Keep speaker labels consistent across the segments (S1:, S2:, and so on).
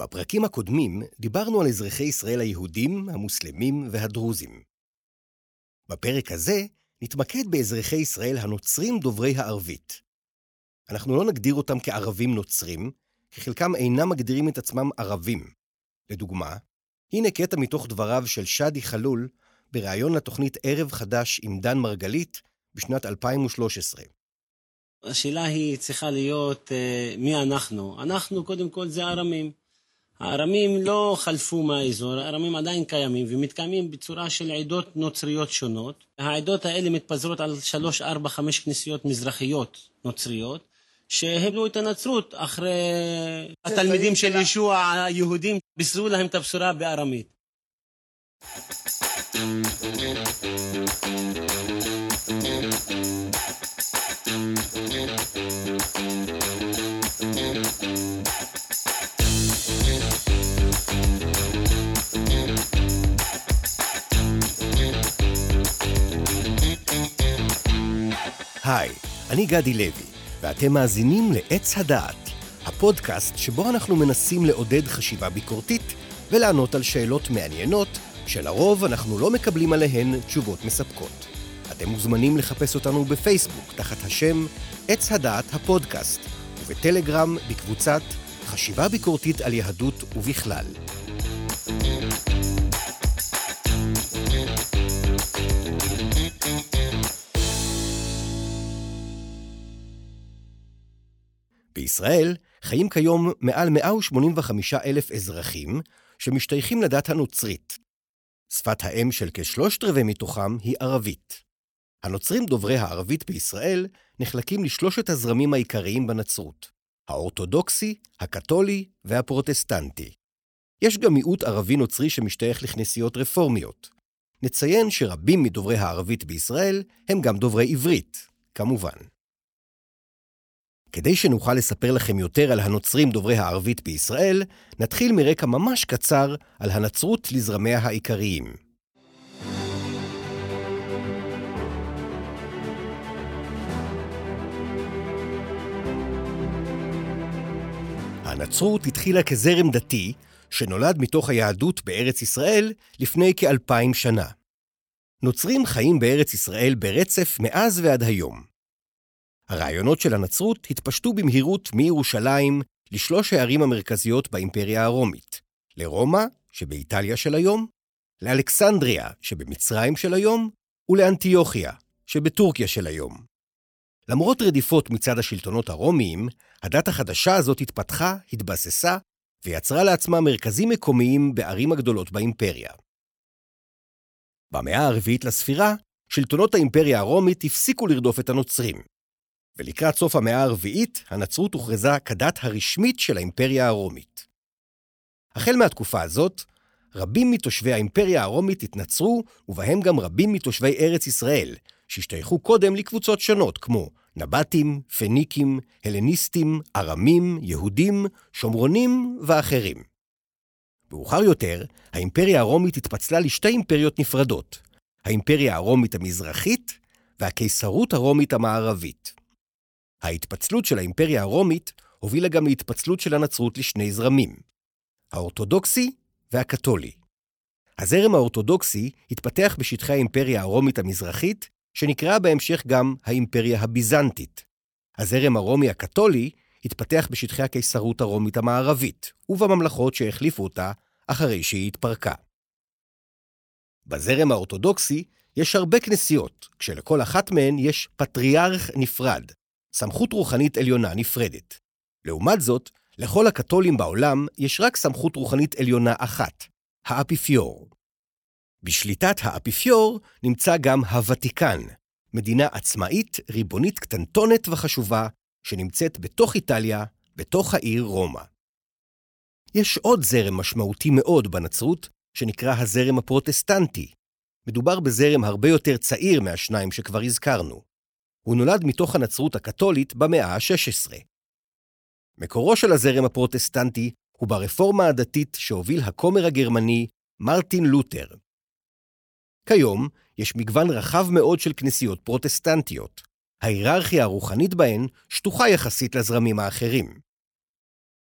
S1: בפרקים הקודמים דיברנו על אזרחי ישראל היהודים, המוסלמים והדרוזים. בפרק הזה נתמקד באזרחי ישראל הנוצרים דוברי הערבית. אנחנו לא נגדיר אותם כערבים נוצרים, כי חלקם אינם מגדירים את עצמם ערבים. לדוגמה, הנה קטע מתוך דבריו של שאדי חלול בריאיון לתוכנית ערב חדש עם דן מרגלית בשנת 2013.
S2: השאלה היא צריכה להיות uh, מי אנחנו. אנחנו קודם כל זה ארמים. הארמים לא חלפו מהאזור, הארמים עדיין קיימים ומתקיימים בצורה של עדות נוצריות שונות. העדות האלה מתפזרות על שלוש, ארבע, חמש כנסיות מזרחיות נוצריות, שהבנו את הנצרות אחרי התלמידים של ישוע היהודים, בישרו להם את הבשורה בארמית.
S1: היי, אני גדי לוי, ואתם מאזינים לעץ הדעת, הפודקאסט שבו אנחנו מנסים לעודד חשיבה ביקורתית ולענות על שאלות מעניינות, שלרוב אנחנו לא מקבלים עליהן תשובות מספקות. אתם מוזמנים לחפש אותנו בפייסבוק תחת השם עץ הדעת הפודקאסט, ובטלגרם בקבוצת חשיבה ביקורתית על יהדות ובכלל. בישראל חיים כיום מעל 185 אלף אזרחים שמשתייכים לדת הנוצרית. שפת האם של כשלושת רבעי מתוכם היא ערבית. הנוצרים דוברי הערבית בישראל נחלקים לשלושת הזרמים העיקריים בנצרות, האורתודוקסי, הקתולי והפרוטסטנטי. יש גם מיעוט ערבי נוצרי שמשתייך לכנסיות רפורמיות. נציין שרבים מדוברי הערבית בישראל הם גם דוברי עברית, כמובן. כדי שנוכל לספר לכם יותר על הנוצרים דוברי הערבית בישראל, נתחיל מרקע ממש קצר על הנצרות לזרמיה העיקריים. הנצרות התחילה כזרם דתי שנולד מתוך היהדות בארץ ישראל לפני כאלפיים שנה. נוצרים חיים בארץ ישראל ברצף מאז ועד היום. הרעיונות של הנצרות התפשטו במהירות מירושלים לשלוש הערים המרכזיות באימפריה הרומית, לרומא, שבאיטליה של היום, לאלכסנדריה, שבמצרים של היום, ולאנטיוכיה, שבטורקיה של היום. למרות רדיפות מצד השלטונות הרומיים, הדת החדשה הזאת התפתחה, התבססה, ויצרה לעצמה מרכזים מקומיים בערים הגדולות באימפריה. במאה הרביעית לספירה, שלטונות האימפריה הרומית הפסיקו לרדוף את הנוצרים, ולקראת סוף המאה הרביעית, הנצרות הוכרזה כדת הרשמית של האימפריה הרומית. החל מהתקופה הזאת, רבים מתושבי האימפריה הרומית התנצרו, ובהם גם רבים מתושבי ארץ ישראל, שהשתייכו קודם לקבוצות שונות, כמו נבטים, פניקים, הלניסטים, ארמים, יהודים, שומרונים ואחרים. מאוחר יותר, האימפריה הרומית התפצלה לשתי אימפריות נפרדות, האימפריה הרומית המזרחית והקיסרות הרומית המערבית. ההתפצלות של האימפריה הרומית הובילה גם להתפצלות של הנצרות לשני זרמים, האורתודוקסי והקתולי. הזרם האורתודוקסי התפתח בשטחי האימפריה הרומית המזרחית, שנקראה בהמשך גם האימפריה הביזנטית. הזרם הרומי הקתולי התפתח בשטחי הקיסרות הרומית המערבית, ובממלכות שהחליפו אותה אחרי שהיא התפרקה. בזרם האורתודוקסי יש הרבה כנסיות, כשלכל אחת מהן יש פטריארך נפרד, סמכות רוחנית עליונה נפרדת. לעומת זאת, לכל הקתולים בעולם יש רק סמכות רוחנית עליונה אחת, האפיפיור. בשליטת האפיפיור נמצא גם הוותיקן, מדינה עצמאית, ריבונית קטנטונת וחשובה, שנמצאת בתוך איטליה, בתוך העיר רומא. יש עוד זרם משמעותי מאוד בנצרות, שנקרא הזרם הפרוטסטנטי. מדובר בזרם הרבה יותר צעיר מהשניים שכבר הזכרנו. הוא נולד מתוך הנצרות הקתולית במאה ה-16. מקורו של הזרם הפרוטסטנטי הוא ברפורמה הדתית שהוביל הכומר הגרמני מרטין לותר. כיום יש מגוון רחב מאוד של כנסיות פרוטסטנטיות. ההיררכיה הרוחנית בהן שטוחה יחסית לזרמים האחרים.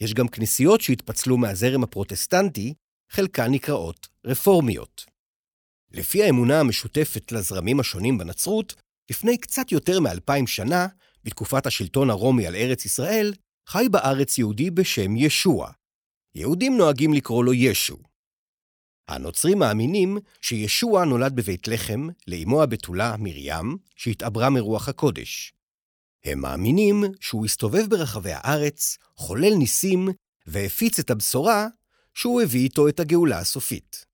S1: יש גם כנסיות שהתפצלו מהזרם הפרוטסטנטי, חלקן נקראות רפורמיות. לפי האמונה המשותפת לזרמים השונים בנצרות, לפני קצת יותר מאלפיים שנה, בתקופת השלטון הרומי על ארץ ישראל, חי בארץ יהודי בשם ישוע. יהודים נוהגים לקרוא לו ישו. הנוצרים מאמינים שישוע נולד בבית לחם לאמו הבתולה מרים, שהתעברה מרוח הקודש. הם מאמינים שהוא הסתובב ברחבי הארץ, חולל ניסים, והפיץ את הבשורה שהוא הביא איתו את הגאולה הסופית.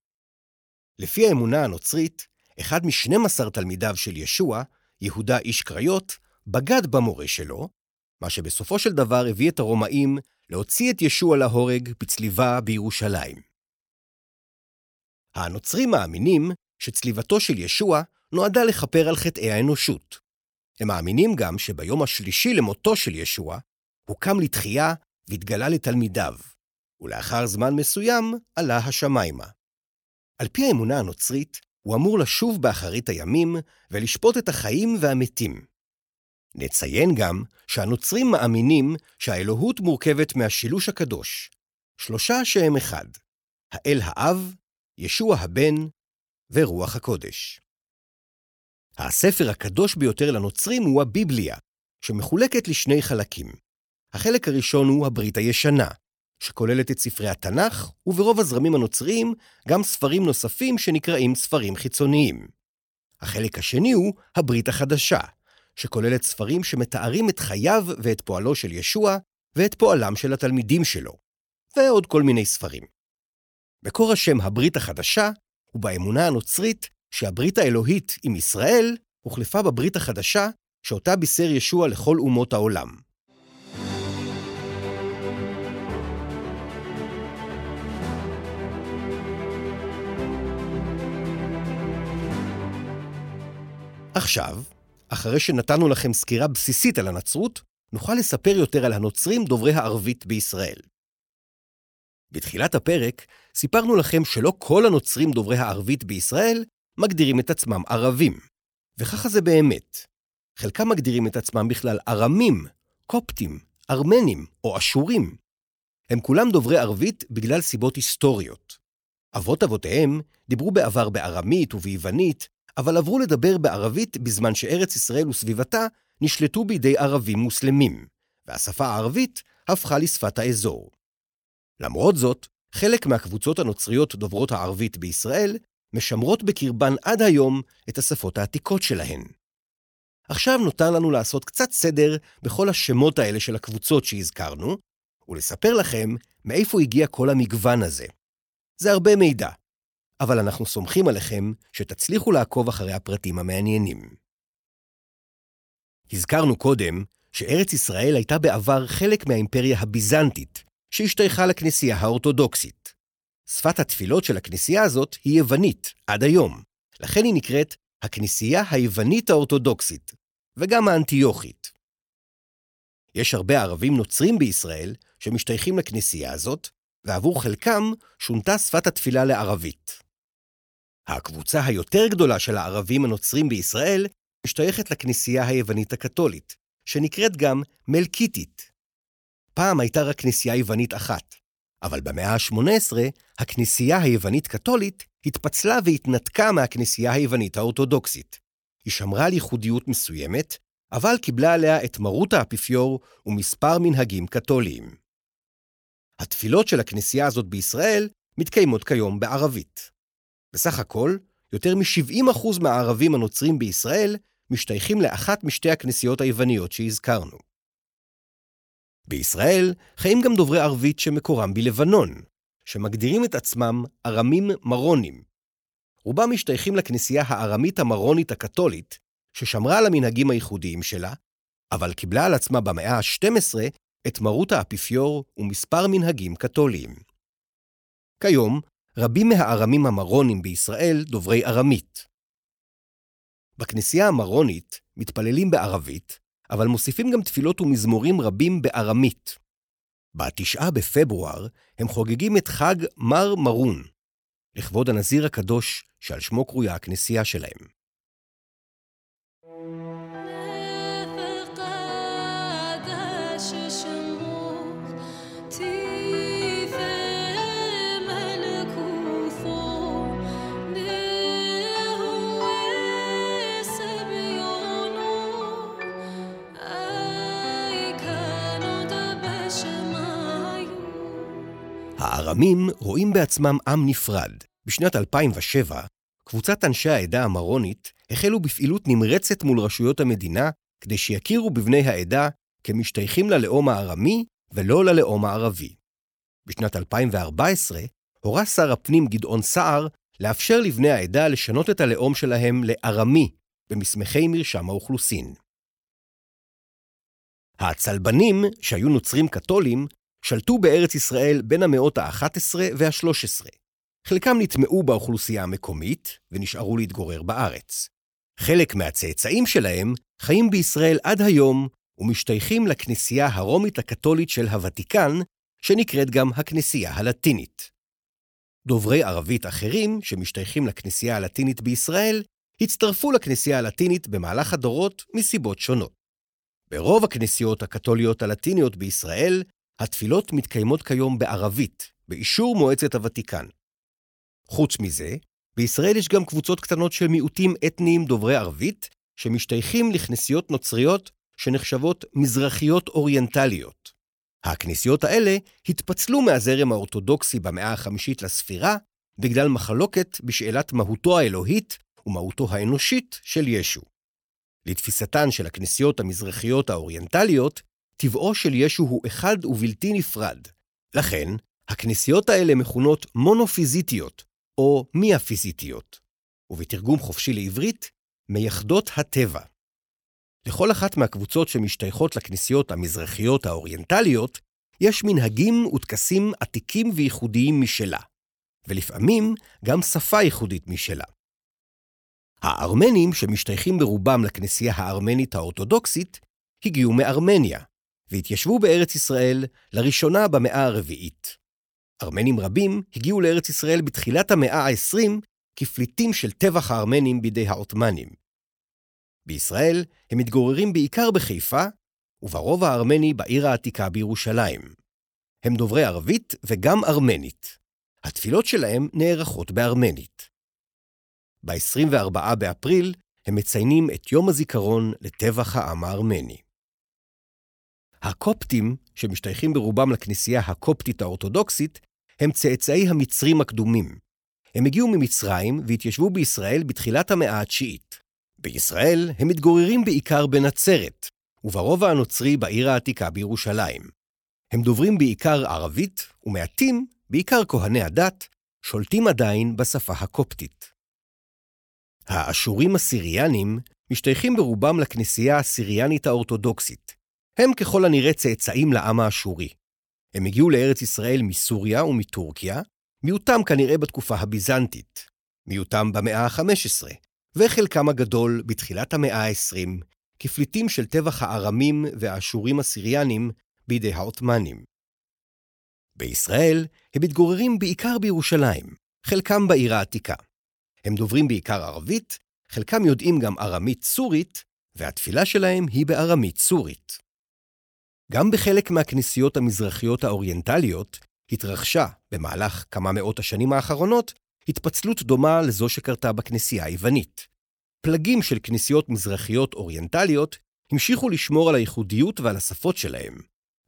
S1: לפי האמונה הנוצרית, אחד משנים עשר תלמידיו של ישוע, יהודה איש קריות, בגד במורה שלו, מה שבסופו של דבר הביא את הרומאים להוציא את ישוע להורג בצליבה בירושלים. הנוצרים מאמינים שצליבתו של ישוע נועדה לכפר על חטאי האנושות. הם מאמינים גם שביום השלישי למותו של ישוע, הוא קם לתחייה והתגלה לתלמידיו, ולאחר זמן מסוים עלה השמיימה. על פי האמונה הנוצרית, הוא אמור לשוב באחרית הימים ולשפוט את החיים והמתים. נציין גם שהנוצרים מאמינים שהאלוהות מורכבת מהשילוש הקדוש, שלושה שהם אחד, האל האב, ישוע הבן ורוח הקודש. הספר הקדוש ביותר לנוצרים הוא הביבליה, שמחולקת לשני חלקים. החלק הראשון הוא הברית הישנה, שכוללת את ספרי התנ"ך, וברוב הזרמים הנוצריים גם ספרים נוספים שנקראים ספרים חיצוניים. החלק השני הוא הברית החדשה, שכוללת ספרים שמתארים את חייו ואת פועלו של ישוע, ואת פועלם של התלמידים שלו, ועוד כל מיני ספרים. מקור השם הברית החדשה הוא באמונה הנוצרית שהברית האלוהית עם ישראל הוחלפה בברית החדשה שאותה בישר ישוע לכל אומות העולם. עכשיו, אחרי שנתנו לכם סקירה בסיסית על הנצרות, נוכל לספר יותר על הנוצרים דוברי הערבית בישראל. בתחילת הפרק סיפרנו לכם שלא כל הנוצרים דוברי הערבית בישראל מגדירים את עצמם ערבים. וככה זה באמת. חלקם מגדירים את עצמם בכלל ארמים, קופטים, ארמנים או אשורים. הם כולם דוברי ערבית בגלל סיבות היסטוריות. אבות אבותיהם דיברו בעבר בארמית וביוונית, אבל עברו לדבר בערבית בזמן שארץ ישראל וסביבתה נשלטו בידי ערבים מוסלמים, והשפה הערבית הפכה לשפת האזור. למרות זאת, חלק מהקבוצות הנוצריות דוברות הערבית בישראל משמרות בקרבן עד היום את השפות העתיקות שלהן. עכשיו נותר לנו לעשות קצת סדר בכל השמות האלה של הקבוצות שהזכרנו, ולספר לכם מאיפה הגיע כל המגוון הזה. זה הרבה מידע, אבל אנחנו סומכים עליכם שתצליחו לעקוב אחרי הפרטים המעניינים. הזכרנו קודם שארץ ישראל הייתה בעבר חלק מהאימפריה הביזנטית, שהשתייכה לכנסייה האורתודוקסית. שפת התפילות של הכנסייה הזאת היא יוונית, עד היום. לכן היא נקראת הכנסייה היוונית האורתודוקסית, וגם האנטיוכית. יש הרבה ערבים נוצרים בישראל שמשתייכים לכנסייה הזאת, ועבור חלקם שונתה שפת התפילה לערבית. הקבוצה היותר גדולה של הערבים הנוצרים בישראל משתייכת לכנסייה היוונית הקתולית, שנקראת גם מלקיטית. פעם הייתה רק כנסייה יוונית אחת, אבל במאה ה-18 הכנסייה היוונית-קתולית התפצלה והתנתקה מהכנסייה היוונית האורתודוקסית. היא שמרה על ייחודיות מסוימת, אבל קיבלה עליה את מרות האפיפיור ומספר מנהגים קתוליים. התפילות של הכנסייה הזאת בישראל מתקיימות כיום בערבית. בסך הכל, יותר מ-70% מהערבים הנוצרים בישראל משתייכים לאחת משתי הכנסיות היווניות שהזכרנו. בישראל חיים גם דוברי ערבית שמקורם בלבנון, שמגדירים את עצמם ארמים מרונים. רובם משתייכים לכנסייה הארמית המרונית הקתולית, ששמרה על המנהגים הייחודיים שלה, אבל קיבלה על עצמה במאה ה-12 את מרות האפיפיור ומספר מנהגים קתוליים. כיום, רבים מהארמים המרונים בישראל דוברי ארמית. בכנסייה המרונית מתפללים בערבית, אבל מוסיפים גם תפילות ומזמורים רבים בארמית. בתשעה בפברואר הם חוגגים את חג מר מרון, לכבוד הנזיר הקדוש שעל שמו קרויה הכנסייה שלהם. הארמים רואים בעצמם עם נפרד. בשנת 2007, קבוצת אנשי העדה המרונית החלו בפעילות נמרצת מול רשויות המדינה כדי שיכירו בבני העדה כמשתייכים ללאום הארמי ולא ללאום הערבי. בשנת 2014 הורה שר הפנים גדעון סער לאפשר לבני העדה לשנות את הלאום שלהם לארמי במסמכי מרשם האוכלוסין. הצלבנים, שהיו נוצרים קתולים, שלטו בארץ ישראל בין המאות ה-11 וה-13. חלקם נטמעו באוכלוסייה המקומית ונשארו להתגורר בארץ. חלק מהצאצאים שלהם חיים בישראל עד היום ומשתייכים לכנסייה הרומית הקתולית של הוותיקן, שנקראת גם הכנסייה הלטינית. דוברי ערבית אחרים, שמשתייכים לכנסייה הלטינית בישראל, הצטרפו לכנסייה הלטינית במהלך הדורות מסיבות שונות. ברוב הכנסיות הקתוליות הלטיניות בישראל, התפילות מתקיימות כיום בערבית, באישור מועצת הוותיקן. חוץ מזה, בישראל יש גם קבוצות קטנות של מיעוטים אתניים דוברי ערבית, שמשתייכים לכנסיות נוצריות שנחשבות מזרחיות אוריינטליות. הכנסיות האלה התפצלו מהזרם האורתודוקסי במאה החמישית לספירה, בגלל מחלוקת בשאלת מהותו האלוהית ומהותו האנושית של ישו. לתפיסתן של הכנסיות המזרחיות האוריינטליות, טבעו של ישו הוא אחד ובלתי נפרד. לכן, הכנסיות האלה מכונות מונופיזיטיות, או מיאפיזיטיות, ובתרגום חופשי לעברית, מייחדות הטבע. לכל אחת מהקבוצות שמשתייכות לכנסיות המזרחיות האוריינטליות, יש מנהגים וטקסים עתיקים וייחודיים משלה, ולפעמים גם שפה ייחודית משלה. הארמנים, שמשתייכים ברובם לכנסייה הארמנית האורתודוקסית, הגיעו מארמניה, והתיישבו בארץ ישראל לראשונה במאה הרביעית. ארמנים רבים הגיעו לארץ ישראל בתחילת המאה ה-20 כפליטים של טבח הארמנים בידי העות'מאנים. בישראל הם מתגוררים בעיקר בחיפה, וברוב הארמני בעיר העתיקה בירושלים. הם דוברי ערבית וגם ארמנית. התפילות שלהם נערכות בארמנית. ב-24 באפריל הם מציינים את יום הזיכרון לטבח העם הארמני. הקופטים, שמשתייכים ברובם לכנסייה הקופטית האורתודוקסית, הם צאצאי המצרים הקדומים. הם הגיעו ממצרים והתיישבו בישראל בתחילת המאה התשיעית. בישראל הם מתגוררים בעיקר בנצרת, וברובע הנוצרי בעיר העתיקה בירושלים. הם דוברים בעיקר ערבית, ומעטים, בעיקר כהני הדת, שולטים עדיין בשפה הקופטית. האשורים הסיריאנים משתייכים ברובם לכנסייה הסיריאנית האורתודוקסית. הם ככל הנראה צאצאים לעם האשורי. הם הגיעו לארץ ישראל מסוריה ומטורקיה, מיעוטם כנראה בתקופה הביזנטית, מיעוטם במאה ה-15, וחלקם הגדול בתחילת המאה ה-20, כפליטים של טבח הארמים והאשורים הסיריאנים בידי העות'מאנים. בישראל הם מתגוררים בעיקר בירושלים, חלקם בעיר העתיקה. הם דוברים בעיקר ערבית, חלקם יודעים גם ארמית סורית, והתפילה שלהם היא בארמית סורית. גם בחלק מהכנסיות המזרחיות האוריינטליות התרחשה, במהלך כמה מאות השנים האחרונות, התפצלות דומה לזו שקרתה בכנסייה היוונית. פלגים של כנסיות מזרחיות אוריינטליות המשיכו לשמור על הייחודיות ועל השפות שלהם,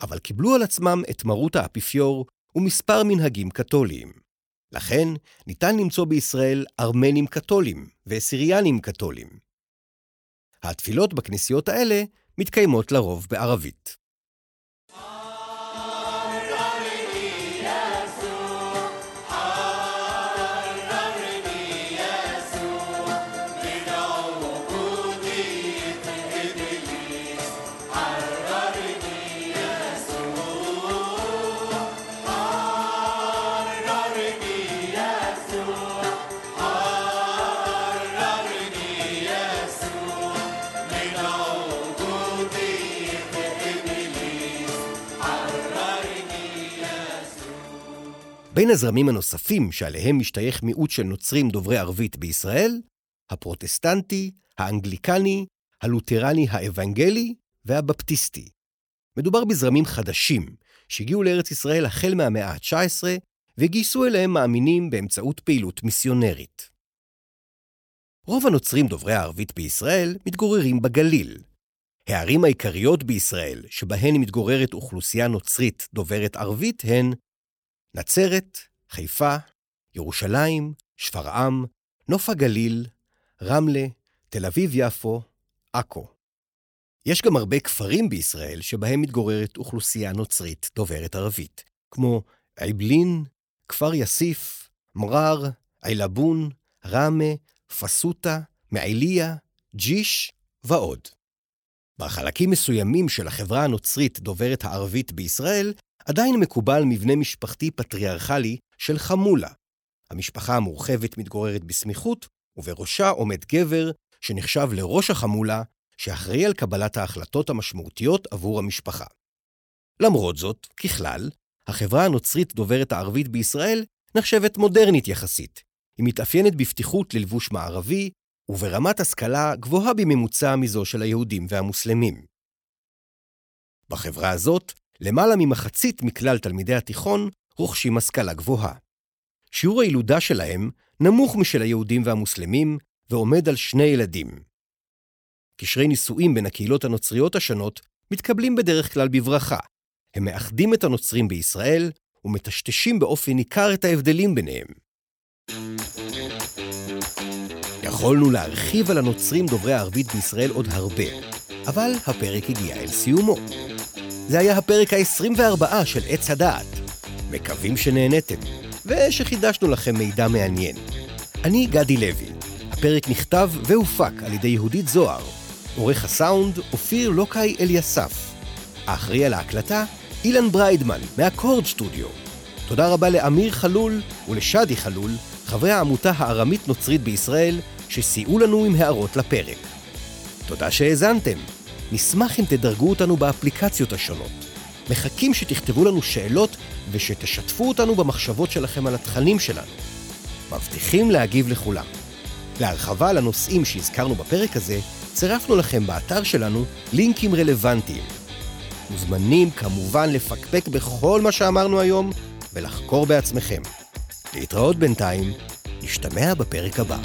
S1: אבל קיבלו על עצמם את מרות האפיפיור ומספר מנהגים קתוליים. לכן, ניתן למצוא בישראל ארמנים קתולים וסיריאנים קתולים. התפילות בכנסיות האלה מתקיימות לרוב בערבית. בין הזרמים הנוספים שעליהם משתייך מיעוט של נוצרים דוברי ערבית בישראל, הפרוטסטנטי, האנגליקני, הלותרני האוונגלי והבפטיסטי. מדובר בזרמים חדשים שהגיעו לארץ ישראל החל מהמאה ה-19 וגייסו אליהם מאמינים באמצעות פעילות מיסיונרית. רוב הנוצרים דוברי הערבית בישראל מתגוררים בגליל. הערים העיקריות בישראל שבהן מתגוררת אוכלוסייה נוצרית דוברת ערבית הן נצרת, חיפה, ירושלים, שפרעם, נוף הגליל, רמלה, תל אביב-יפו, עכו. יש גם הרבה כפרים בישראל שבהם מתגוררת אוכלוסייה נוצרית דוברת ערבית, כמו עיבלין, כפר יאסיף, מרר, עילבון, ראמה, פסוטה, מעיליה, ג'יש ועוד. בחלקים מסוימים של החברה הנוצרית דוברת הערבית בישראל, עדיין מקובל מבנה משפחתי פטריארכלי של חמולה. המשפחה המורחבת מתגוררת בסמיכות, ובראשה עומד גבר שנחשב לראש החמולה, שאחראי על קבלת ההחלטות המשמעותיות עבור המשפחה. למרות זאת, ככלל, החברה הנוצרית דוברת הערבית בישראל נחשבת מודרנית יחסית. היא מתאפיינת בפתיחות ללבוש מערבי, וברמת השכלה גבוהה בממוצע מזו של היהודים והמוסלמים. בחברה הזאת, למעלה ממחצית מכלל תלמידי התיכון רוכשים השכלה גבוהה. שיעור הילודה שלהם נמוך משל היהודים והמוסלמים, ועומד על שני ילדים. קשרי נישואים בין הקהילות הנוצריות השונות מתקבלים בדרך כלל בברכה. הם מאחדים את הנוצרים בישראל ומטשטשים באופן ניכר את ההבדלים ביניהם. יכולנו להרחיב על הנוצרים דוברי הערבית בישראל עוד הרבה, אבל הפרק הגיע אל סיומו. זה היה הפרק ה-24 של עץ הדעת. מקווים שנהניתם, ושחידשנו לכם מידע מעניין. אני גדי לוי. הפרק נכתב והופק על ידי יהודית זוהר. עורך הסאונד, אופיר לוקאי אליסף. האחראי על ההקלטה, אילן בריידמן, מהקורד סטודיו. תודה רבה לאמיר חלול ולשדי חלול, חברי העמותה הארמית-נוצרית בישראל, שסייעו לנו עם הערות לפרק. תודה שהאזנתם. נשמח אם תדרגו אותנו באפליקציות השונות. מחכים שתכתבו לנו שאלות ושתשתפו אותנו במחשבות שלכם על התכנים שלנו. מבטיחים להגיב לכולם. להרחבה על הנושאים שהזכרנו בפרק הזה, צירפנו לכם באתר שלנו לינקים רלוונטיים. מוזמנים כמובן לפקפק בכל מה שאמרנו היום ולחקור בעצמכם. להתראות בינתיים, נשתמע בפרק הבא.